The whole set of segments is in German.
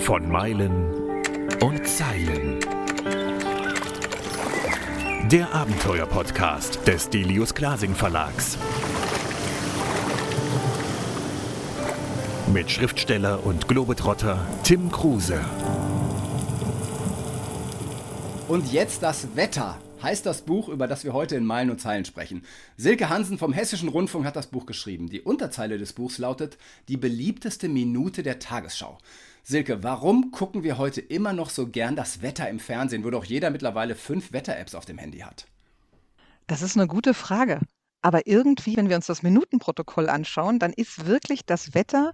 Von Meilen und Zeilen. Der Abenteuer-Podcast des Delius Glasing Verlags. Mit Schriftsteller und Globetrotter Tim Kruse. Und jetzt das Wetter heißt das Buch, über das wir heute in Meilen und Zeilen sprechen. Silke Hansen vom Hessischen Rundfunk hat das Buch geschrieben. Die Unterzeile des Buchs lautet Die beliebteste Minute der Tagesschau. Silke, warum gucken wir heute immer noch so gern das Wetter im Fernsehen, wo doch jeder mittlerweile fünf Wetter-Apps auf dem Handy hat? Das ist eine gute Frage. Aber irgendwie, wenn wir uns das Minutenprotokoll anschauen, dann ist wirklich das Wetter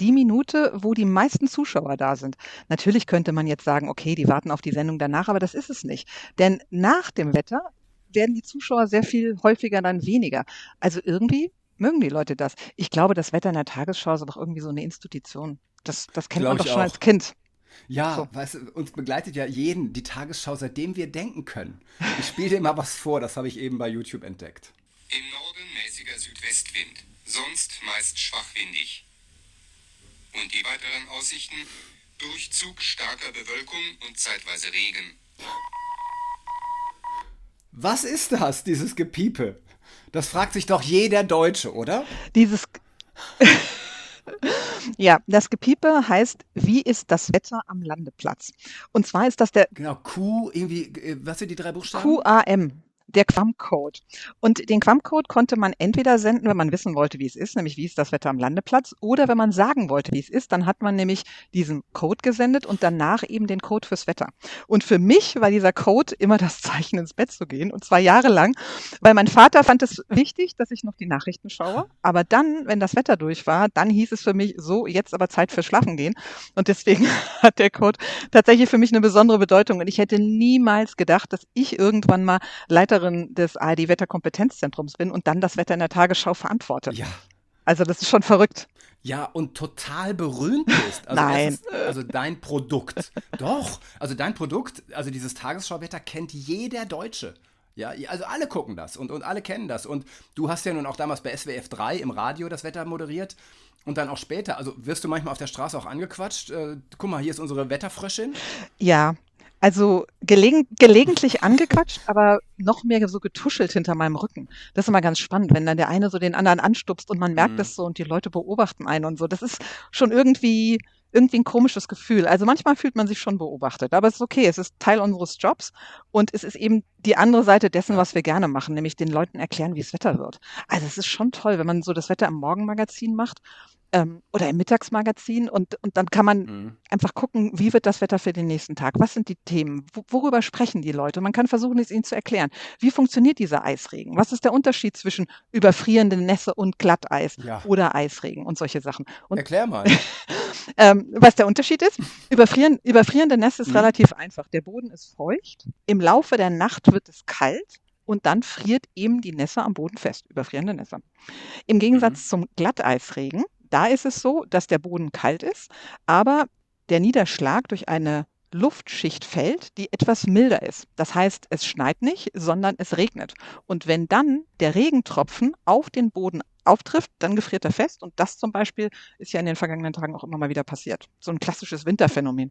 die Minute, wo die meisten Zuschauer da sind. Natürlich könnte man jetzt sagen, okay, die warten auf die Sendung danach, aber das ist es nicht. Denn nach dem Wetter werden die Zuschauer sehr viel häufiger dann weniger. Also irgendwie mögen die Leute das. Ich glaube, das Wetter in der Tagesschau ist auch irgendwie so eine Institution. Das, das kennt Glaub man doch schon auch. als Kind. Ja, so. weißt du, uns begleitet ja jeden die Tagesschau, seitdem wir denken können. Ich spiele dir mal was vor, das habe ich eben bei YouTube entdeckt. Im Norden mäßiger Südwestwind, sonst meist schwachwindig. Und die weiteren Aussichten? Durchzug starker Bewölkung und zeitweise Regen. Was ist das, dieses Gepiepe? Das fragt sich doch jeder Deutsche, oder? Dieses. ja, das Gepiepe heißt, wie ist das Wetter am Landeplatz? Und zwar ist das der. Genau, Q, irgendwie, äh, was sind die drei Buchstaben? QAM der Quam-Code. Und den Quam-Code konnte man entweder senden, wenn man wissen wollte, wie es ist, nämlich wie ist das Wetter am Landeplatz, oder wenn man sagen wollte, wie es ist, dann hat man nämlich diesen Code gesendet und danach eben den Code fürs Wetter. Und für mich war dieser Code immer das Zeichen, ins Bett zu gehen, und zwar jahrelang, weil mein Vater fand es wichtig, dass ich noch die Nachrichten schaue. Aber dann, wenn das Wetter durch war, dann hieß es für mich so, jetzt aber Zeit für Schlafen gehen. Und deswegen hat der Code tatsächlich für mich eine besondere Bedeutung. Und ich hätte niemals gedacht, dass ich irgendwann mal Leiterin Leiterin des ARD-Wetterkompetenzzentrums bin und dann das Wetter in der Tagesschau verantworte. Ja. Also das ist schon verrückt. Ja, und total berühmt bist. Also Nein. Ist, also dein Produkt. Doch. Also dein Produkt, also dieses Tagesschauwetter kennt jeder Deutsche. Ja, also alle gucken das und, und alle kennen das. Und du hast ja nun auch damals bei SWF 3 im Radio das Wetter moderiert. Und dann auch später, also wirst du manchmal auf der Straße auch angequatscht? Äh, guck mal, hier ist unsere Wetterfröschin. Ja, also gelegen, gelegentlich angequatscht, aber noch mehr so getuschelt hinter meinem Rücken. Das ist immer ganz spannend, wenn dann der eine so den anderen anstupst und man merkt mhm. das so und die Leute beobachten einen und so. Das ist schon irgendwie irgendwie ein komisches Gefühl. Also manchmal fühlt man sich schon beobachtet, aber es ist okay, es ist Teil unseres Jobs und es ist eben die andere Seite dessen, was wir gerne machen, nämlich den Leuten erklären, wie es Wetter wird. Also es ist schon toll, wenn man so das Wetter im Morgenmagazin macht ähm, oder im Mittagsmagazin und, und dann kann man mhm. einfach gucken, wie wird das Wetter für den nächsten Tag? Was sind die Themen? worüber sprechen die Leute? Man kann versuchen, es ihnen zu erklären. Wie funktioniert dieser Eisregen? Was ist der Unterschied zwischen überfrierenden Nässe und Glatteis ja. oder Eisregen und solche Sachen? Und, Erklär mal. ähm, was der Unterschied ist? Überfrieren, überfrierende Nässe ist mhm. relativ einfach. Der Boden ist feucht. Im Laufe der Nacht wird es kalt und dann friert eben die Nässe am Boden fest, überfrierende Nässe. Im Gegensatz mhm. zum Glatteisregen da ist es so, dass der Boden kalt ist, aber der Niederschlag durch eine Luftschicht fällt, die etwas milder ist. Das heißt, es schneit nicht, sondern es regnet. Und wenn dann der Regentropfen auf den Boden auftrifft, dann gefriert er fest. Und das zum Beispiel ist ja in den vergangenen Tagen auch immer mal wieder passiert. So ein klassisches Winterphänomen.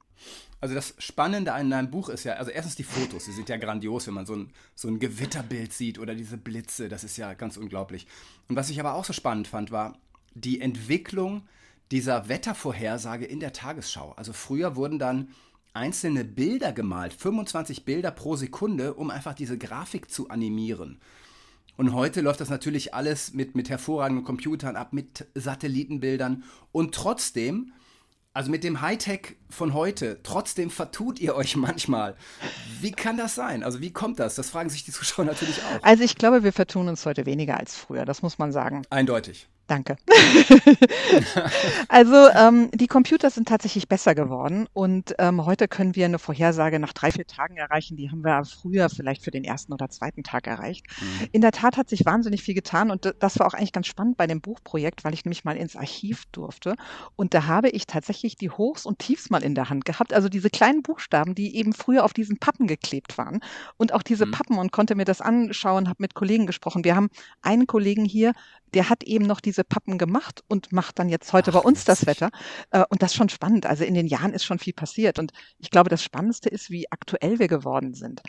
Also das Spannende an deinem Buch ist ja, also erstens die Fotos, die sind ja grandios, wenn man so ein, so ein Gewitterbild sieht oder diese Blitze, das ist ja ganz unglaublich. Und was ich aber auch so spannend fand, war, die Entwicklung dieser Wettervorhersage in der Tagesschau. Also früher wurden dann einzelne Bilder gemalt, 25 Bilder pro Sekunde, um einfach diese Grafik zu animieren. Und heute läuft das natürlich alles mit, mit hervorragenden Computern ab, mit Satellitenbildern. Und trotzdem, also mit dem Hightech von heute, trotzdem vertut ihr euch manchmal. Wie kann das sein? Also wie kommt das? Das fragen sich die Zuschauer natürlich auch. Also ich glaube, wir vertun uns heute weniger als früher, das muss man sagen. Eindeutig. Danke. also ähm, die Computer sind tatsächlich besser geworden und ähm, heute können wir eine Vorhersage nach drei, vier Tagen erreichen. Die haben wir früher vielleicht für den ersten oder zweiten Tag erreicht. Mhm. In der Tat hat sich wahnsinnig viel getan und das war auch eigentlich ganz spannend bei dem Buchprojekt, weil ich nämlich mal ins Archiv durfte und da habe ich tatsächlich die Hochs und Tiefs mal in der Hand gehabt. Also diese kleinen Buchstaben, die eben früher auf diesen Pappen geklebt waren und auch diese mhm. Pappen und konnte mir das anschauen, habe mit Kollegen gesprochen. Wir haben einen Kollegen hier, der hat eben noch diese Pappen gemacht und macht dann jetzt heute Ach, bei uns das Wetter. Äh, und das ist schon spannend. Also in den Jahren ist schon viel passiert. Und ich glaube, das Spannendste ist, wie aktuell wir geworden sind.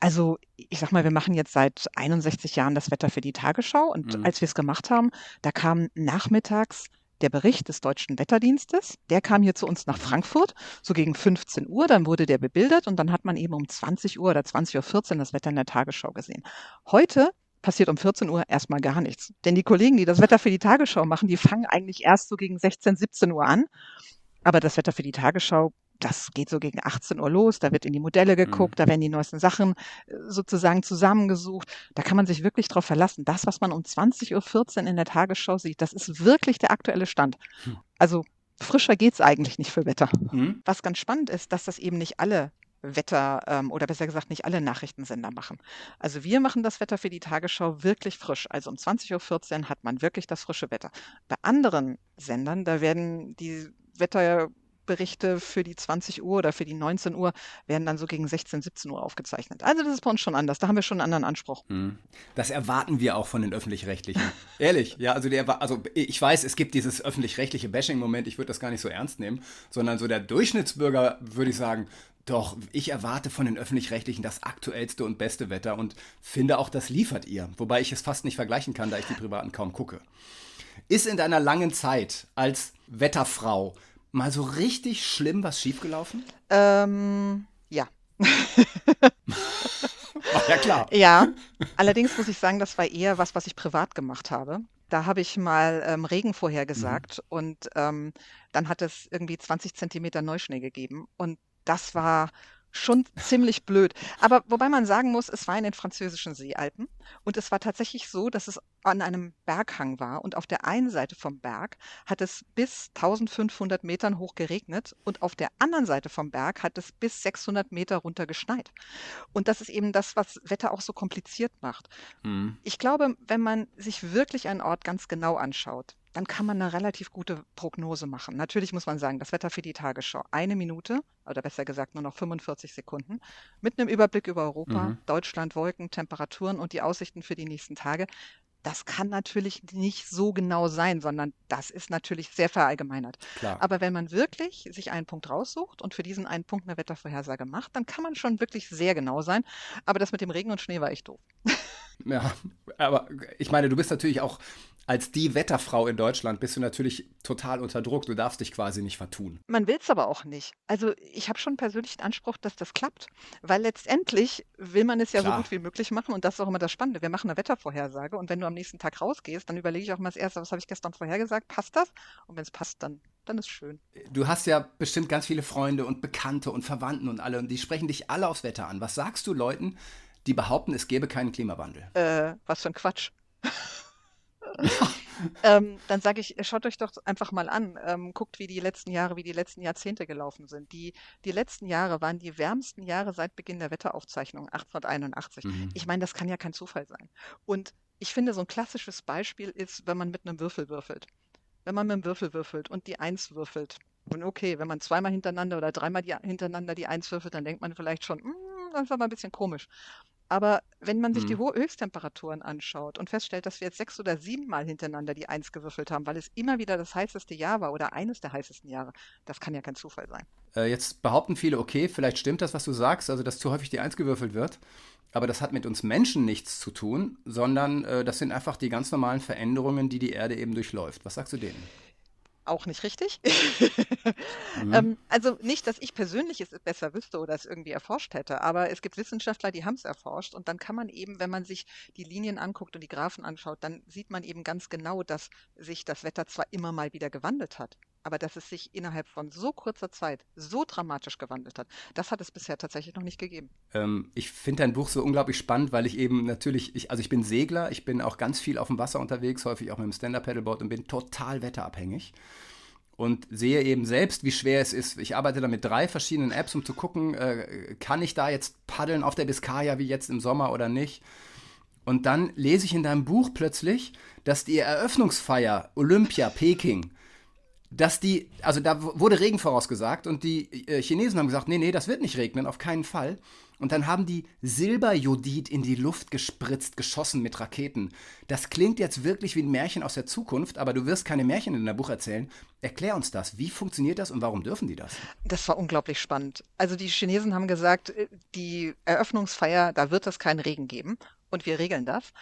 Also ich sag mal, wir machen jetzt seit 61 Jahren das Wetter für die Tagesschau. Und mhm. als wir es gemacht haben, da kam nachmittags der Bericht des Deutschen Wetterdienstes, der kam hier zu uns nach Frankfurt, so gegen 15 Uhr, dann wurde der bebildert und dann hat man eben um 20 Uhr oder 20.14 Uhr das Wetter in der Tagesschau gesehen. Heute passiert um 14 Uhr erstmal gar nichts. Denn die Kollegen, die das Wetter für die Tagesschau machen, die fangen eigentlich erst so gegen 16, 17 Uhr an. Aber das Wetter für die Tagesschau das geht so gegen 18 Uhr los, da wird in die Modelle geguckt, mhm. da werden die neuesten Sachen äh, sozusagen zusammengesucht. Da kann man sich wirklich drauf verlassen. Das, was man um 20.14 Uhr in der Tagesschau sieht, das ist wirklich der aktuelle Stand. Hm. Also frischer geht's eigentlich nicht für Wetter. Mhm. Was ganz spannend ist, dass das eben nicht alle Wetter ähm, oder besser gesagt nicht alle Nachrichtensender machen. Also wir machen das Wetter für die Tagesschau wirklich frisch. Also um 20.14 Uhr hat man wirklich das frische Wetter. Bei anderen Sendern, da werden die Wetter Berichte für die 20 Uhr oder für die 19 Uhr werden dann so gegen 16, 17 Uhr aufgezeichnet. Also das ist bei uns schon anders. Da haben wir schon einen anderen Anspruch. Hm. Das erwarten wir auch von den öffentlich-rechtlichen. Ehrlich, ja, also der also ich weiß, es gibt dieses öffentlich-rechtliche Bashing-Moment, ich würde das gar nicht so ernst nehmen, sondern so der Durchschnittsbürger würde ich sagen, doch, ich erwarte von den öffentlich-rechtlichen das aktuellste und beste Wetter und finde auch, das liefert ihr. Wobei ich es fast nicht vergleichen kann, da ich die privaten kaum gucke. Ist in deiner langen Zeit als Wetterfrau mal so richtig schlimm was schiefgelaufen? Ähm, ja. War ja klar. Ja, allerdings muss ich sagen, das war eher was, was ich privat gemacht habe. Da habe ich mal ähm, Regen vorhergesagt mhm. und ähm, dann hat es irgendwie 20 Zentimeter Neuschnee gegeben. Und das war schon ziemlich blöd. Aber wobei man sagen muss, es war in den französischen Seealpen und es war tatsächlich so, dass es an einem Berghang war und auf der einen Seite vom Berg hat es bis 1500 Metern hoch geregnet und auf der anderen Seite vom Berg hat es bis 600 Meter runter geschneit. Und das ist eben das, was Wetter auch so kompliziert macht. Mhm. Ich glaube, wenn man sich wirklich einen Ort ganz genau anschaut, dann kann man eine relativ gute Prognose machen. Natürlich muss man sagen, das Wetter für die Tagesschau, eine Minute, oder besser gesagt nur noch 45 Sekunden, mit einem Überblick über Europa, mhm. Deutschland, Wolken, Temperaturen und die Aussichten für die nächsten Tage. Das kann natürlich nicht so genau sein, sondern das ist natürlich sehr verallgemeinert. Klar. Aber wenn man wirklich sich einen Punkt raussucht und für diesen einen Punkt eine Wettervorhersage macht, dann kann man schon wirklich sehr genau sein. Aber das mit dem Regen und Schnee war echt doof. Ja, aber ich meine, du bist natürlich auch als die Wetterfrau in Deutschland bist du natürlich total unter Druck. Du darfst dich quasi nicht vertun. Man will es aber auch nicht. Also ich habe schon persönlich den Anspruch, dass das klappt, weil letztendlich will man es ja Klar. so gut wie möglich machen und das ist auch immer das Spannende. Wir machen eine Wettervorhersage und wenn du am nächsten Tag rausgehst, dann überlege ich auch mal das Erste, was habe ich gestern vorhergesagt, passt das? Und wenn es passt, dann, dann ist schön. Du hast ja bestimmt ganz viele Freunde und Bekannte und Verwandten und alle und die sprechen dich alle aufs Wetter an. Was sagst du Leuten, die behaupten, es gäbe keinen Klimawandel? Äh, was für ein Quatsch. ähm, dann sage ich, schaut euch doch einfach mal an, ähm, guckt, wie die letzten Jahre, wie die letzten Jahrzehnte gelaufen sind. Die, die letzten Jahre waren die wärmsten Jahre seit Beginn der Wetteraufzeichnung, 1881. Mhm. Ich meine, das kann ja kein Zufall sein. Und ich finde, so ein klassisches Beispiel ist, wenn man mit einem Würfel würfelt. Wenn man mit einem Würfel würfelt und die Eins würfelt. Und okay, wenn man zweimal hintereinander oder dreimal die, hintereinander die Eins würfelt, dann denkt man vielleicht schon, hm, das war mal ein bisschen komisch. Aber wenn man sich die mhm. Höchsttemperaturen anschaut und feststellt, dass wir jetzt sechs oder sieben Mal hintereinander die Eins gewürfelt haben, weil es immer wieder das heißeste Jahr war oder eines der heißesten Jahre, das kann ja kein Zufall sein. Äh, jetzt behaupten viele, okay, vielleicht stimmt das, was du sagst, also dass zu häufig die Eins gewürfelt wird. Aber das hat mit uns Menschen nichts zu tun, sondern äh, das sind einfach die ganz normalen Veränderungen, die die Erde eben durchläuft. Was sagst du denen? auch nicht richtig. mhm. ähm, also nicht, dass ich persönlich es besser wüsste oder es irgendwie erforscht hätte, aber es gibt Wissenschaftler, die haben es erforscht und dann kann man eben, wenn man sich die Linien anguckt und die Graphen anschaut, dann sieht man eben ganz genau, dass sich das Wetter zwar immer mal wieder gewandelt hat, aber dass es sich innerhalb von so kurzer Zeit so dramatisch gewandelt hat, das hat es bisher tatsächlich noch nicht gegeben. Ähm, ich finde dein Buch so unglaublich spannend, weil ich eben natürlich, ich, also ich bin Segler, ich bin auch ganz viel auf dem Wasser unterwegs, häufig auch mit dem Stand-Up-Paddleboard und bin total wetterabhängig und sehe eben selbst, wie schwer es ist. Ich arbeite da mit drei verschiedenen Apps, um zu gucken, äh, kann ich da jetzt paddeln auf der Biskaya wie jetzt im Sommer oder nicht. Und dann lese ich in deinem Buch plötzlich, dass die Eröffnungsfeier Olympia Peking dass die, also da wurde Regen vorausgesagt und die äh, Chinesen haben gesagt, nee, nee, das wird nicht regnen, auf keinen Fall. Und dann haben die Silberjodid in die Luft gespritzt, geschossen mit Raketen. Das klingt jetzt wirklich wie ein Märchen aus der Zukunft, aber du wirst keine Märchen in deinem Buch erzählen. Erklär uns das. Wie funktioniert das und warum dürfen die das? Das war unglaublich spannend. Also die Chinesen haben gesagt, äh, die Eröffnungsfeier, da wird es keinen Regen geben und wir regeln das.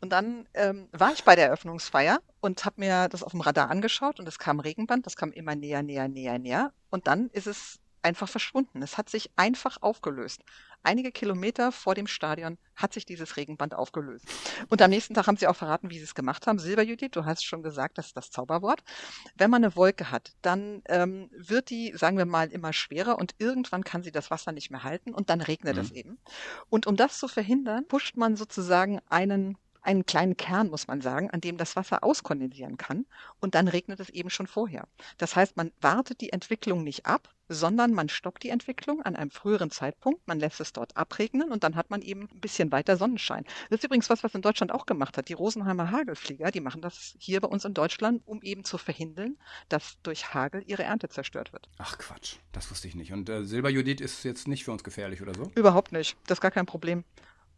Und dann ähm, war ich bei der Eröffnungsfeier und habe mir das auf dem Radar angeschaut und es kam Regenband, das kam immer näher, näher, näher, näher. Und dann ist es einfach verschwunden. Es hat sich einfach aufgelöst. Einige Kilometer vor dem Stadion hat sich dieses Regenband aufgelöst. Und am nächsten Tag haben sie auch verraten, wie sie es gemacht haben. Silberjudith, du hast schon gesagt, das ist das Zauberwort. Wenn man eine Wolke hat, dann ähm, wird die, sagen wir mal, immer schwerer und irgendwann kann sie das Wasser nicht mehr halten und dann regnet mhm. es eben. Und um das zu verhindern, pusht man sozusagen einen einen kleinen Kern, muss man sagen, an dem das Wasser auskondensieren kann und dann regnet es eben schon vorher. Das heißt, man wartet die Entwicklung nicht ab, sondern man stoppt die Entwicklung an einem früheren Zeitpunkt, man lässt es dort abregnen und dann hat man eben ein bisschen weiter Sonnenschein. Das ist übrigens was, was in Deutschland auch gemacht hat. Die Rosenheimer Hagelflieger, die machen das hier bei uns in Deutschland, um eben zu verhindern, dass durch Hagel ihre Ernte zerstört wird. Ach Quatsch, das wusste ich nicht. Und äh, Silberjodid ist jetzt nicht für uns gefährlich oder so? Überhaupt nicht. Das ist gar kein Problem.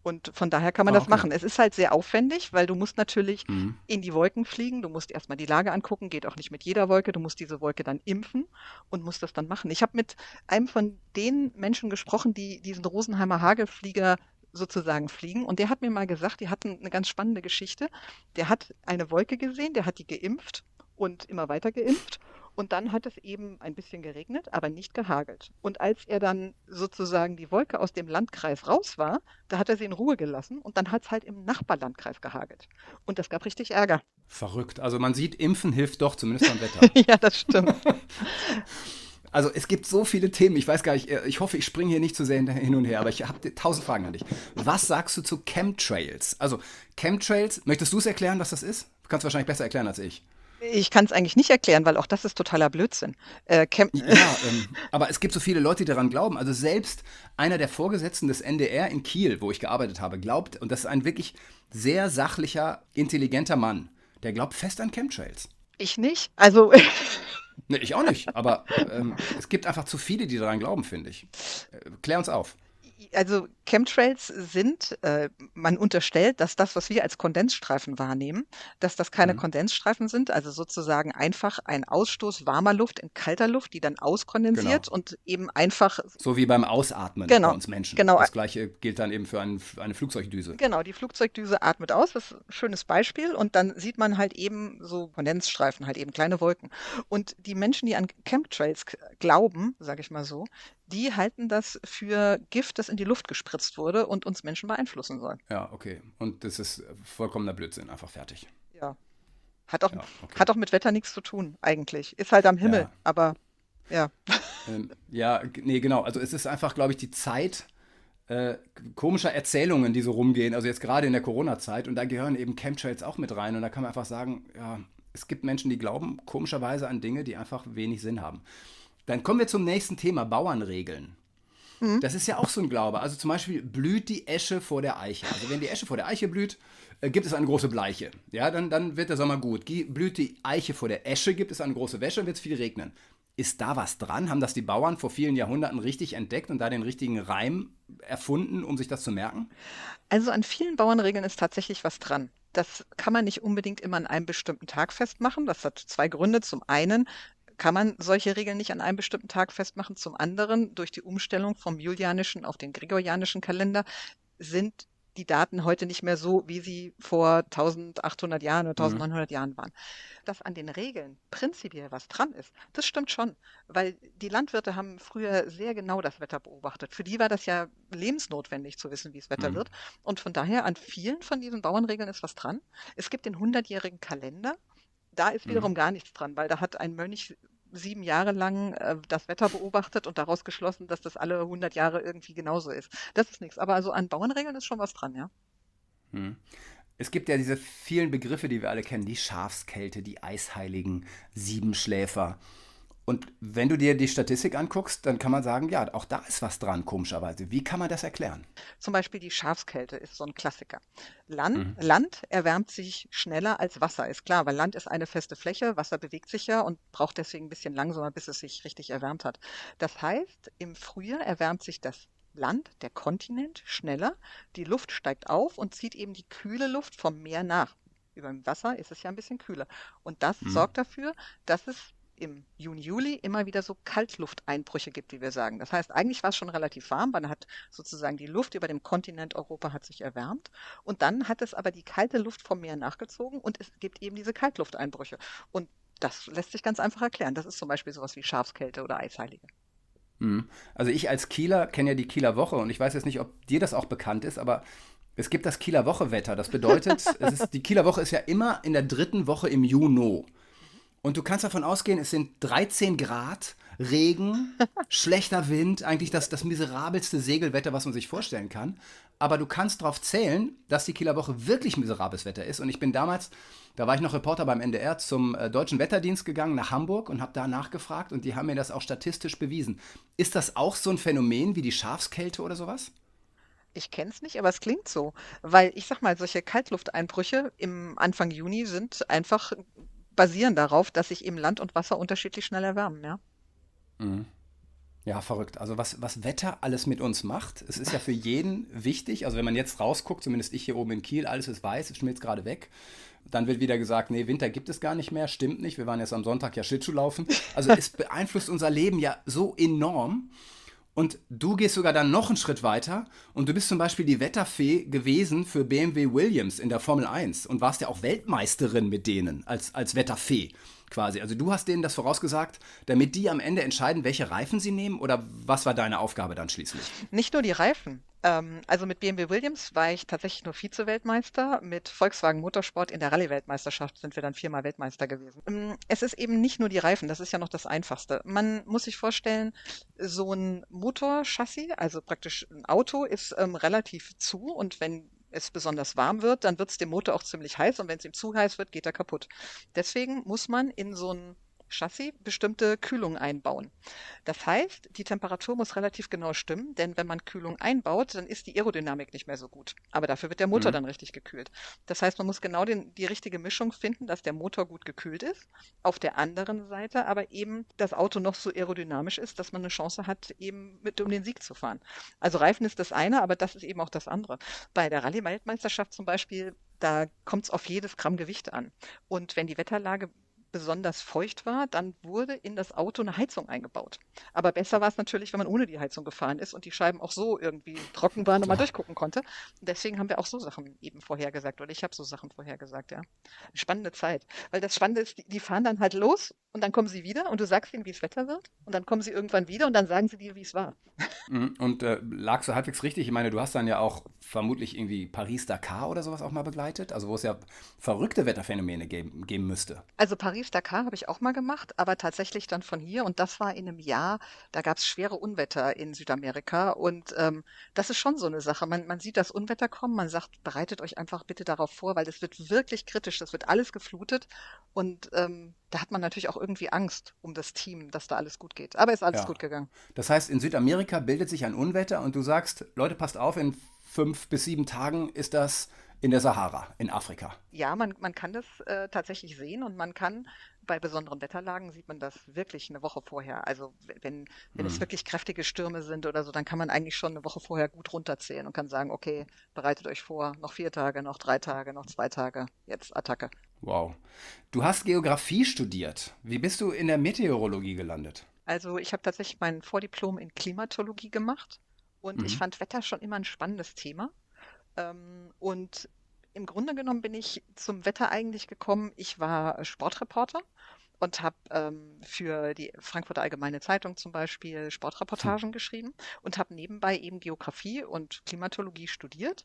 Und von daher kann man ah, das okay. machen. Es ist halt sehr aufwendig, weil du musst natürlich mhm. in die Wolken fliegen. Du musst erstmal die Lage angucken, geht auch nicht mit jeder Wolke. Du musst diese Wolke dann impfen und musst das dann machen. Ich habe mit einem von den Menschen gesprochen, die diesen Rosenheimer Hagelflieger sozusagen fliegen. Und der hat mir mal gesagt, die hatten eine ganz spannende Geschichte. Der hat eine Wolke gesehen, der hat die geimpft und immer weiter geimpft. Und dann hat es eben ein bisschen geregnet, aber nicht gehagelt. Und als er dann sozusagen die Wolke aus dem Landkreis raus war, da hat er sie in Ruhe gelassen und dann hat es halt im Nachbarlandkreis gehagelt. Und das gab richtig Ärger. Verrückt. Also man sieht, Impfen hilft doch, zumindest beim Wetter. ja, das stimmt. Also es gibt so viele Themen. Ich weiß gar nicht, ich hoffe, ich springe hier nicht zu sehr hin und her, aber ich habe tausend Fragen an dich. Was sagst du zu Chemtrails? Also Chemtrails, möchtest du es erklären, was das ist? Du kannst wahrscheinlich besser erklären als ich. Ich kann es eigentlich nicht erklären, weil auch das ist totaler Blödsinn. Äh, ja, ähm, aber es gibt so viele Leute, die daran glauben. Also selbst einer der Vorgesetzten des NDR in Kiel, wo ich gearbeitet habe, glaubt, und das ist ein wirklich sehr sachlicher, intelligenter Mann, der glaubt fest an Chemtrails. Ich nicht. Also. ne, ich auch nicht. Aber ähm, es gibt einfach zu viele, die daran glauben, finde ich. Äh, klär uns auf also Chemtrails sind, äh, man unterstellt, dass das, was wir als Kondensstreifen wahrnehmen, dass das keine mhm. Kondensstreifen sind, also sozusagen einfach ein Ausstoß warmer Luft in kalter Luft, die dann auskondensiert genau. und eben einfach. So wie beim Ausatmen genau, bei uns Menschen. Genau. Das gleiche gilt dann eben für ein, eine Flugzeugdüse. Genau, die Flugzeugdüse atmet aus, das ist ein schönes Beispiel und dann sieht man halt eben so Kondensstreifen, halt eben kleine Wolken. Und die Menschen, die an Chemtrails glauben, sage ich mal so, die halten das für Gift, das in die Luft gespritzt wurde und uns Menschen beeinflussen soll. Ja, okay. Und das ist vollkommener Blödsinn, einfach fertig. Ja. Hat auch, ja, okay. hat auch mit Wetter nichts zu tun, eigentlich. Ist halt am Himmel, ja. aber ja. Ähm, ja, nee, genau. Also es ist einfach, glaube ich, die Zeit äh, komischer Erzählungen, die so rumgehen. Also jetzt gerade in der Corona-Zeit. Und da gehören eben Chemtrails auch mit rein. Und da kann man einfach sagen, ja, es gibt Menschen, die glauben komischerweise an Dinge, die einfach wenig Sinn haben. Dann kommen wir zum nächsten Thema, Bauernregeln. Mhm. Das ist ja auch so ein Glaube. Also zum Beispiel blüht die Esche vor der Eiche. Also wenn die Esche vor der Eiche blüht, äh, gibt es eine große Bleiche. Ja, dann, dann wird der Sommer gut. Blüht die Eiche vor der Esche, gibt es eine große Wäsche, wird es viel regnen. Ist da was dran? Haben das die Bauern vor vielen Jahrhunderten richtig entdeckt und da den richtigen Reim erfunden, um sich das zu merken? Also an vielen Bauernregeln ist tatsächlich was dran. Das kann man nicht unbedingt immer an einem bestimmten Tag festmachen. Das hat zwei Gründe. Zum einen kann man solche Regeln nicht an einem bestimmten Tag festmachen. Zum anderen, durch die Umstellung vom julianischen auf den gregorianischen Kalender sind die Daten heute nicht mehr so, wie sie vor 1800 Jahren oder 1900 mhm. Jahren waren. Dass an den Regeln prinzipiell was dran ist, das stimmt schon, weil die Landwirte haben früher sehr genau das Wetter beobachtet. Für die war das ja lebensnotwendig zu wissen, wie es Wetter mhm. wird. Und von daher an vielen von diesen Bauernregeln ist was dran. Es gibt den 100-jährigen Kalender. Da ist wiederum mhm. gar nichts dran, weil da hat ein Mönch sieben Jahre lang äh, das Wetter beobachtet und daraus geschlossen, dass das alle 100 Jahre irgendwie genauso ist. Das ist nichts. Aber also an Bauernregeln ist schon was dran, ja. Hm. Es gibt ja diese vielen Begriffe, die wir alle kennen, die Schafskälte, die Eisheiligen, Siebenschläfer. Und wenn du dir die Statistik anguckst, dann kann man sagen, ja, auch da ist was dran, komischerweise. Wie kann man das erklären? Zum Beispiel die Schafskälte ist so ein Klassiker. Land, mhm. Land erwärmt sich schneller als Wasser, ist klar, weil Land ist eine feste Fläche, Wasser bewegt sich ja und braucht deswegen ein bisschen langsamer, bis es sich richtig erwärmt hat. Das heißt, im Frühjahr erwärmt sich das Land, der Kontinent, schneller, die Luft steigt auf und zieht eben die kühle Luft vom Meer nach. Über dem Wasser ist es ja ein bisschen kühler. Und das mhm. sorgt dafür, dass es im Juni, Juli immer wieder so Kaltlufteinbrüche gibt, wie wir sagen. Das heißt, eigentlich war es schon relativ warm, man hat sozusagen die Luft über dem Kontinent Europa hat sich erwärmt und dann hat es aber die kalte Luft vom Meer nachgezogen und es gibt eben diese Kaltlufteinbrüche. Und das lässt sich ganz einfach erklären. Das ist zum Beispiel sowas wie Schafskälte oder Eisheilige. Hm. Also ich als Kieler kenne ja die Kieler Woche und ich weiß jetzt nicht, ob dir das auch bekannt ist, aber es gibt das Kieler Woche-Wetter. Das bedeutet, ist, die Kieler Woche ist ja immer in der dritten Woche im Juni. Und du kannst davon ausgehen, es sind 13 Grad, Regen, schlechter Wind, eigentlich das, das miserabelste Segelwetter, was man sich vorstellen kann. Aber du kannst darauf zählen, dass die Kieler Woche wirklich miserables Wetter ist. Und ich bin damals, da war ich noch Reporter beim NDR, zum äh, Deutschen Wetterdienst gegangen nach Hamburg und habe da nachgefragt und die haben mir das auch statistisch bewiesen. Ist das auch so ein Phänomen wie die Schafskälte oder sowas? Ich kenne es nicht, aber es klingt so. Weil ich sag mal, solche Kaltlufteinbrüche im Anfang Juni sind einfach basieren darauf, dass sich eben Land und Wasser unterschiedlich schnell erwärmen, ja. Mhm. Ja, verrückt. Also was, was Wetter alles mit uns macht, es ist ja für jeden wichtig. Also wenn man jetzt rausguckt, zumindest ich hier oben in Kiel, alles ist weiß, es schmilzt gerade weg. Dann wird wieder gesagt, nee, Winter gibt es gar nicht mehr. Stimmt nicht. Wir waren jetzt am Sonntag ja Schlittschuh laufen. Also es beeinflusst unser Leben ja so enorm. Und du gehst sogar dann noch einen Schritt weiter und du bist zum Beispiel die Wetterfee gewesen für BMW Williams in der Formel 1 und warst ja auch Weltmeisterin mit denen als, als Wetterfee quasi. Also du hast denen das vorausgesagt, damit die am Ende entscheiden, welche Reifen sie nehmen oder was war deine Aufgabe dann schließlich? Nicht nur die Reifen. Ähm, also mit BMW Williams war ich tatsächlich nur Vize-Weltmeister. Mit Volkswagen Motorsport in der Rallye-Weltmeisterschaft sind wir dann viermal Weltmeister gewesen. Ähm, es ist eben nicht nur die Reifen, das ist ja noch das Einfachste. Man muss sich vorstellen, so ein Motorchassis, also praktisch ein Auto, ist ähm, relativ zu und wenn es besonders warm wird, dann wird es dem Motor auch ziemlich heiß und wenn es ihm zu heiß wird, geht er kaputt. Deswegen muss man in so ein Chassis bestimmte Kühlung einbauen. Das heißt, die Temperatur muss relativ genau stimmen, denn wenn man Kühlung einbaut, dann ist die Aerodynamik nicht mehr so gut. Aber dafür wird der Motor mhm. dann richtig gekühlt. Das heißt, man muss genau den, die richtige Mischung finden, dass der Motor gut gekühlt ist. Auf der anderen Seite aber eben das Auto noch so aerodynamisch ist, dass man eine Chance hat, eben mit um den Sieg zu fahren. Also Reifen ist das eine, aber das ist eben auch das andere. Bei der Rallye-Weltmeisterschaft zum Beispiel da kommt es auf jedes Gramm Gewicht an. Und wenn die Wetterlage besonders feucht war, dann wurde in das Auto eine Heizung eingebaut. Aber besser war es natürlich, wenn man ohne die Heizung gefahren ist und die Scheiben auch so irgendwie trocken waren und man durchgucken konnte. Und deswegen haben wir auch so Sachen eben vorhergesagt oder ich habe so Sachen vorhergesagt, ja. Spannende Zeit. Weil das Spannende ist, die, die fahren dann halt los und dann kommen sie wieder und du sagst ihnen, wie es Wetter wird und dann kommen sie irgendwann wieder und dann sagen sie dir, wie es war. Mhm. Und äh, lagst du halbwegs richtig? Ich meine, du hast dann ja auch vermutlich irgendwie Paris-Dakar oder sowas auch mal begleitet, also wo es ja verrückte Wetterphänomene geben, geben müsste. Also Paris-Dakar habe ich auch mal gemacht, aber tatsächlich dann von hier und das war in einem Jahr, da gab es schwere Unwetter in Südamerika und ähm, das ist schon so eine Sache. Man, man sieht das Unwetter kommen, man sagt, bereitet euch einfach bitte darauf vor, weil das wird wirklich kritisch, das wird alles geflutet und ähm, da hat man natürlich auch irgendwie Angst um das Team, dass da alles gut geht. Aber ist alles ja. gut gegangen. Das heißt, in Südamerika bildet sich ein Unwetter und du sagst, Leute, passt auf, in fünf bis sieben Tagen ist das in der Sahara, in Afrika. Ja, man, man kann das äh, tatsächlich sehen und man kann bei besonderen Wetterlagen sieht man das wirklich eine Woche vorher. Also wenn, wenn hm. es wirklich kräftige Stürme sind oder so, dann kann man eigentlich schon eine Woche vorher gut runterzählen und kann sagen, okay, bereitet euch vor, noch vier Tage, noch drei Tage, noch zwei Tage, jetzt Attacke. Wow. Du hast Geografie studiert. Wie bist du in der Meteorologie gelandet? Also ich habe tatsächlich mein Vordiplom in Klimatologie gemacht und mhm. ich fand Wetter schon immer ein spannendes Thema. Ähm, und im Grunde genommen bin ich zum Wetter eigentlich gekommen. Ich war Sportreporter und habe ähm, für die Frankfurter Allgemeine Zeitung zum Beispiel Sportreportagen hm. geschrieben und habe nebenbei eben Geografie und Klimatologie studiert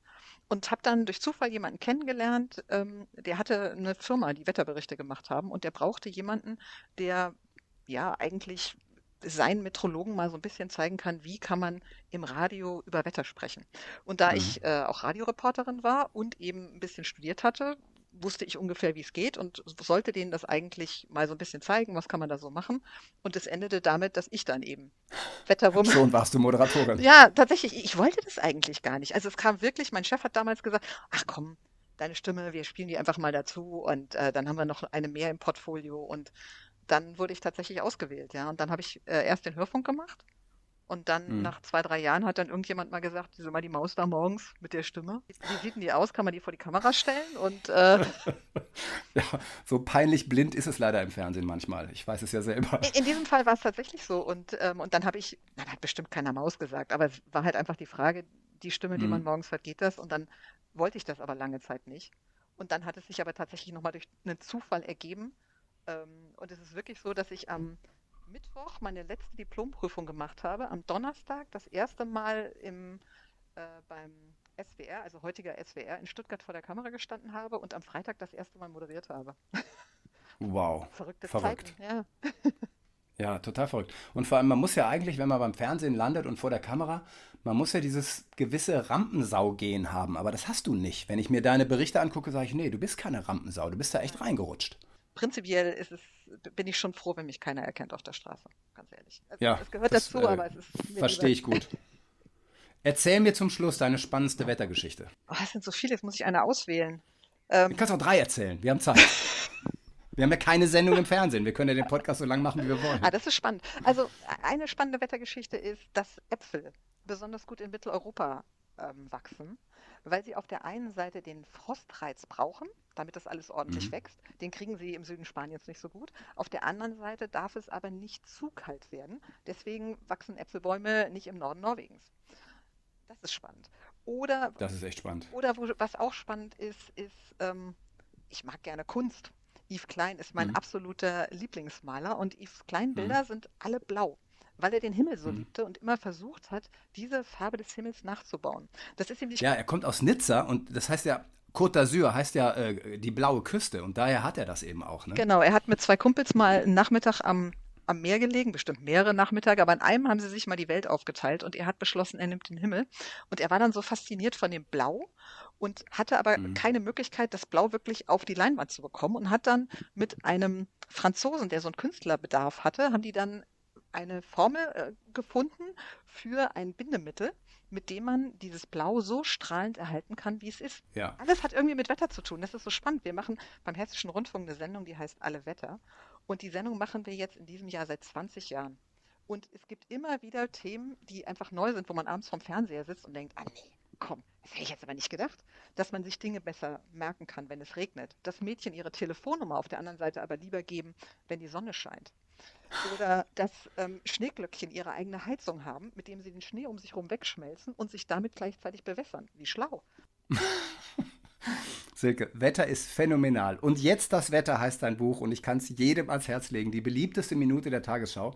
und habe dann durch Zufall jemanden kennengelernt, ähm, der hatte eine Firma, die Wetterberichte gemacht haben und der brauchte jemanden, der ja eigentlich seinen Metrologen mal so ein bisschen zeigen kann, wie kann man im Radio über Wetter sprechen. Und da mhm. ich äh, auch Radioreporterin war und eben ein bisschen studiert hatte, wusste ich ungefähr, wie es geht und sollte denen das eigentlich mal so ein bisschen zeigen, was kann man da so machen. Und es endete damit, dass ich dann eben Wetterwumme. Schon warst du Moderatorin. Ja, tatsächlich. Ich wollte das eigentlich gar nicht. Also es kam wirklich, mein Chef hat damals gesagt, ach komm, deine Stimme, wir spielen die einfach mal dazu und äh, dann haben wir noch eine mehr im Portfolio und dann wurde ich tatsächlich ausgewählt, ja. Und dann habe ich äh, erst den Hörfunk gemacht und dann Hm. nach zwei, drei Jahren hat dann irgendjemand mal gesagt, diese mal die Maus da morgens mit der Stimme. Wie sieht denn die aus? Kann man die vor die Kamera stellen? Und äh, Ja, so peinlich blind ist es leider im Fernsehen manchmal. Ich weiß es ja selber. in, in diesem Fall war es tatsächlich so. Und, ähm, und dann habe ich, na, da hat bestimmt keiner Maus gesagt, aber es war halt einfach die Frage, die Stimme, die Mhm. man morgens hört, geht das? Und dann wollte ich das aber lange Zeit nicht. Und dann hat es sich aber tatsächlich nochmal durch einen Zufall ergeben. Ähm, und es ist wirklich so, dass ich am Mittwoch meine letzte Diplomprüfung gemacht habe, am Donnerstag das erste Mal im, äh, beim SWR, also heutiger SWR, in Stuttgart vor der Kamera gestanden habe und am Freitag das erste Mal moderiert habe. Wow. Verrückte Verrückt. Zeiten, ja. Ja, total verrückt. Und vor allem, man muss ja eigentlich, wenn man beim Fernsehen landet und vor der Kamera, man muss ja dieses gewisse Rampensau-Gehen haben. Aber das hast du nicht. Wenn ich mir deine Berichte angucke, sage ich, nee, du bist keine Rampensau. Du bist da echt reingerutscht. Prinzipiell ist es, bin ich schon froh, wenn mich keiner erkennt auf der Straße, ganz ehrlich. Es, Ja, es gehört das, dazu, äh, aber es ist Verstehe ich gut. Erzähl mir zum Schluss deine spannendste Wettergeschichte. Oh, es sind so viele, jetzt muss ich eine auswählen. Du Ähm, kannst auch drei erzählen. Wir haben Zeit. Wir haben ja keine Sendung im Fernsehen. Wir können ja den Podcast so lang machen, wie wir wollen. ah, das ist spannend. Also eine spannende Wettergeschichte ist, dass Äpfel besonders gut in Mitteleuropa ähm, wachsen, weil sie auf der einen Seite den Frostreiz brauchen, damit das alles ordentlich Mhm. wächst. Den kriegen sie im Süden Spaniens nicht so gut. Auf der anderen Seite darf es aber nicht zu kalt werden. Deswegen wachsen Äpfelbäume nicht im Norden Norwegens. Das ist spannend. Oder Das ist echt spannend. Oder wo, was auch spannend ist, ist, ähm, ich mag gerne Kunst. Yves Klein ist mein Mhm. absoluter Lieblingsmaler und Yves Klein Bilder sind alle blau, weil er den Himmel so Mhm. liebte und immer versucht hat, diese Farbe des Himmels nachzubauen. Das ist ihm nicht Ja, er kommt aus Nizza und das heißt ja, Côte d'Azur heißt ja äh, die blaue Küste und daher hat er das eben auch. Ne? Genau, er hat mit zwei Kumpels mal einen Nachmittag am, am Meer gelegen, bestimmt mehrere Nachmittage, aber an einem haben sie sich mal die Welt aufgeteilt und er hat beschlossen, er nimmt den Himmel. Und er war dann so fasziniert von dem Blau und hatte aber Mhm. keine Möglichkeit, das Blau wirklich auf die Leinwand zu bekommen und hat dann mit einem Franzosen, der so einen Künstlerbedarf hatte, haben die dann eine Formel äh, gefunden für ein Bindemittel, mit dem man dieses Blau so strahlend erhalten kann, wie es ist. Ja. Alles hat irgendwie mit Wetter zu tun. Das ist so spannend. Wir machen beim Hessischen Rundfunk eine Sendung, die heißt Alle Wetter. Und die Sendung machen wir jetzt in diesem Jahr seit 20 Jahren. Und es gibt immer wieder Themen, die einfach neu sind, wo man abends vorm Fernseher sitzt und denkt, ah nee, komm, das hätte ich jetzt aber nicht gedacht, dass man sich Dinge besser merken kann, wenn es regnet. Dass Mädchen ihre Telefonnummer auf der anderen Seite aber lieber geben, wenn die Sonne scheint. Oder dass ähm, Schneeglöckchen ihre eigene Heizung haben, mit dem sie den Schnee um sich herum wegschmelzen und sich damit gleichzeitig bewässern. Wie schlau. Silke, Wetter ist phänomenal. Und jetzt das Wetter heißt dein Buch und ich kann es jedem ans Herz legen. Die beliebteste Minute der Tagesschau.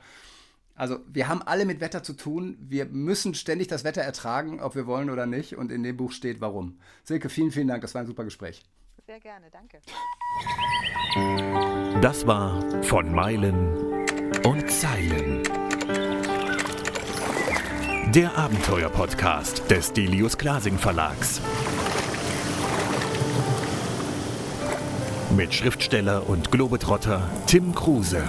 Also wir haben alle mit Wetter zu tun. Wir müssen ständig das Wetter ertragen, ob wir wollen oder nicht. Und in dem Buch steht, warum. Silke, vielen, vielen Dank. Das war ein super Gespräch. Sehr gerne, danke. Das war von Meilen und Zeilen. Der Abenteuer-Podcast des Delius Glasing Verlags. Mit Schriftsteller und Globetrotter Tim Kruse.